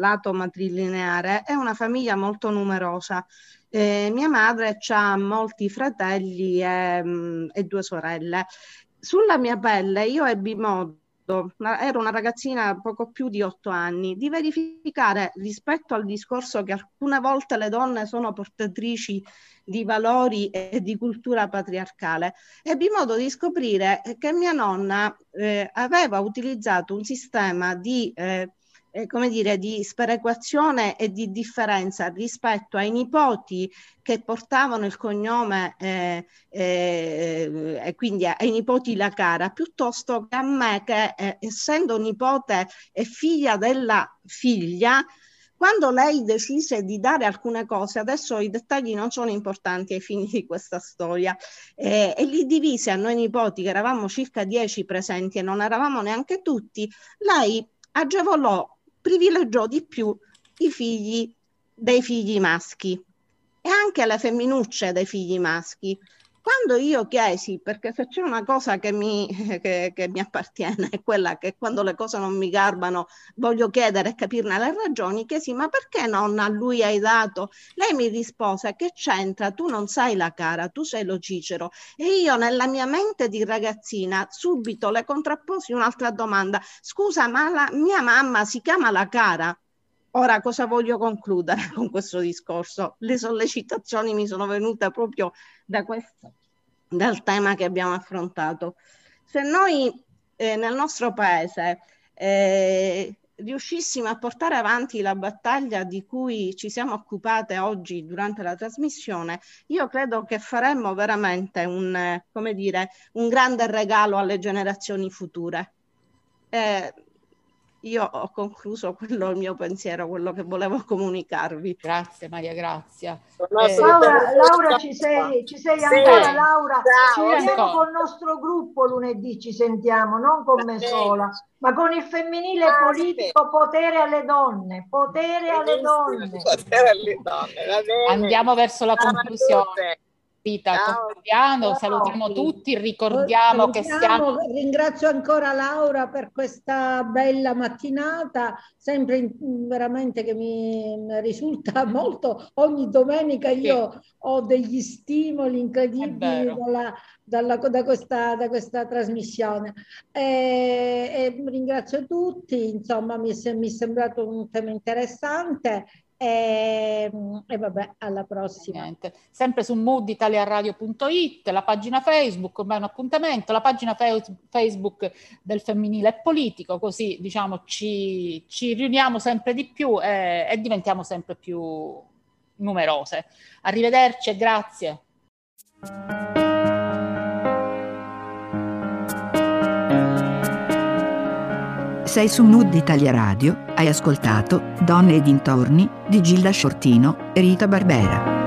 lato matrilineare, è una famiglia molto numerosa. Eh, mia madre ha molti fratelli e, mh, e due sorelle. Sulla mia pelle io ebbi modo ero una ragazzina poco più di otto anni, di verificare rispetto al discorso che alcune volte le donne sono portatrici di valori e di cultura patriarcale, ebbi modo di scoprire che mia nonna eh, aveva utilizzato un sistema di eh, eh, come dire, di sperequazione e di differenza rispetto ai nipoti che portavano il cognome eh, eh, e quindi ai nipoti la cara, piuttosto che a me che eh, essendo nipote e figlia della figlia, quando lei decise di dare alcune cose, adesso i dettagli non sono importanti ai fini di questa storia, eh, e li divise a noi nipoti, che eravamo circa dieci presenti e non eravamo neanche tutti, lei agevolò privilegiò di più i figli dei figli maschi e anche le femminucce dei figli maschi. Quando io chiesi, perché se c'è una cosa che mi, che, che mi, appartiene, è quella che quando le cose non mi garbano voglio chiedere e capirne le ragioni, chiesi ma perché non a lui hai dato? Lei mi rispose che c'entra, tu non sai la cara, tu sei lo Cicero. E io nella mia mente di ragazzina subito le contrapposi un'altra domanda, scusa ma la mia mamma si chiama la cara? Ora, cosa voglio concludere con questo discorso? Le sollecitazioni mi sono venute proprio da questo, dal tema che abbiamo affrontato. Se noi eh, nel nostro paese eh, riuscissimo a portare avanti la battaglia di cui ci siamo occupate oggi durante la trasmissione, io credo che faremmo veramente un, come dire, un grande regalo alle generazioni future. Eh, io ho concluso quello il mio pensiero, quello che volevo comunicarvi. Grazie Maria Grazia. Eh, Laura, Laura, ci sei, ci sei sì. ancora Laura? Ciao, ci vediamo con il nostro gruppo lunedì, ci sentiamo, non con me sola, ma con il femminile ah, politico potere alle donne, potere alle donne. Potere alle donne Andiamo verso la conclusione. Vita Ciao. salutiamo tutti, ricordiamo che siamo... Ringrazio ancora Laura per questa bella mattinata, sempre in, veramente che mi risulta molto, ogni domenica io sì. ho degli stimoli incredibili dalla, dalla, da, questa, da, questa, trasmissione. E, e ringrazio tutti, insomma mi, mi è sembrato un tema interessante e, ehm, e, vabbè, alla prossima. Niente. Sempre su mooditaliaradio.it, la pagina Facebook, ormai un appuntamento, la pagina fe- Facebook del femminile politico, così diciamo ci, ci riuniamo sempre di più e, e diventiamo sempre più numerose. Arrivederci e grazie. Sei su Mood Italia Radio, hai ascoltato Donne e dintorni di Gilda Sciortino e Rita Barbera.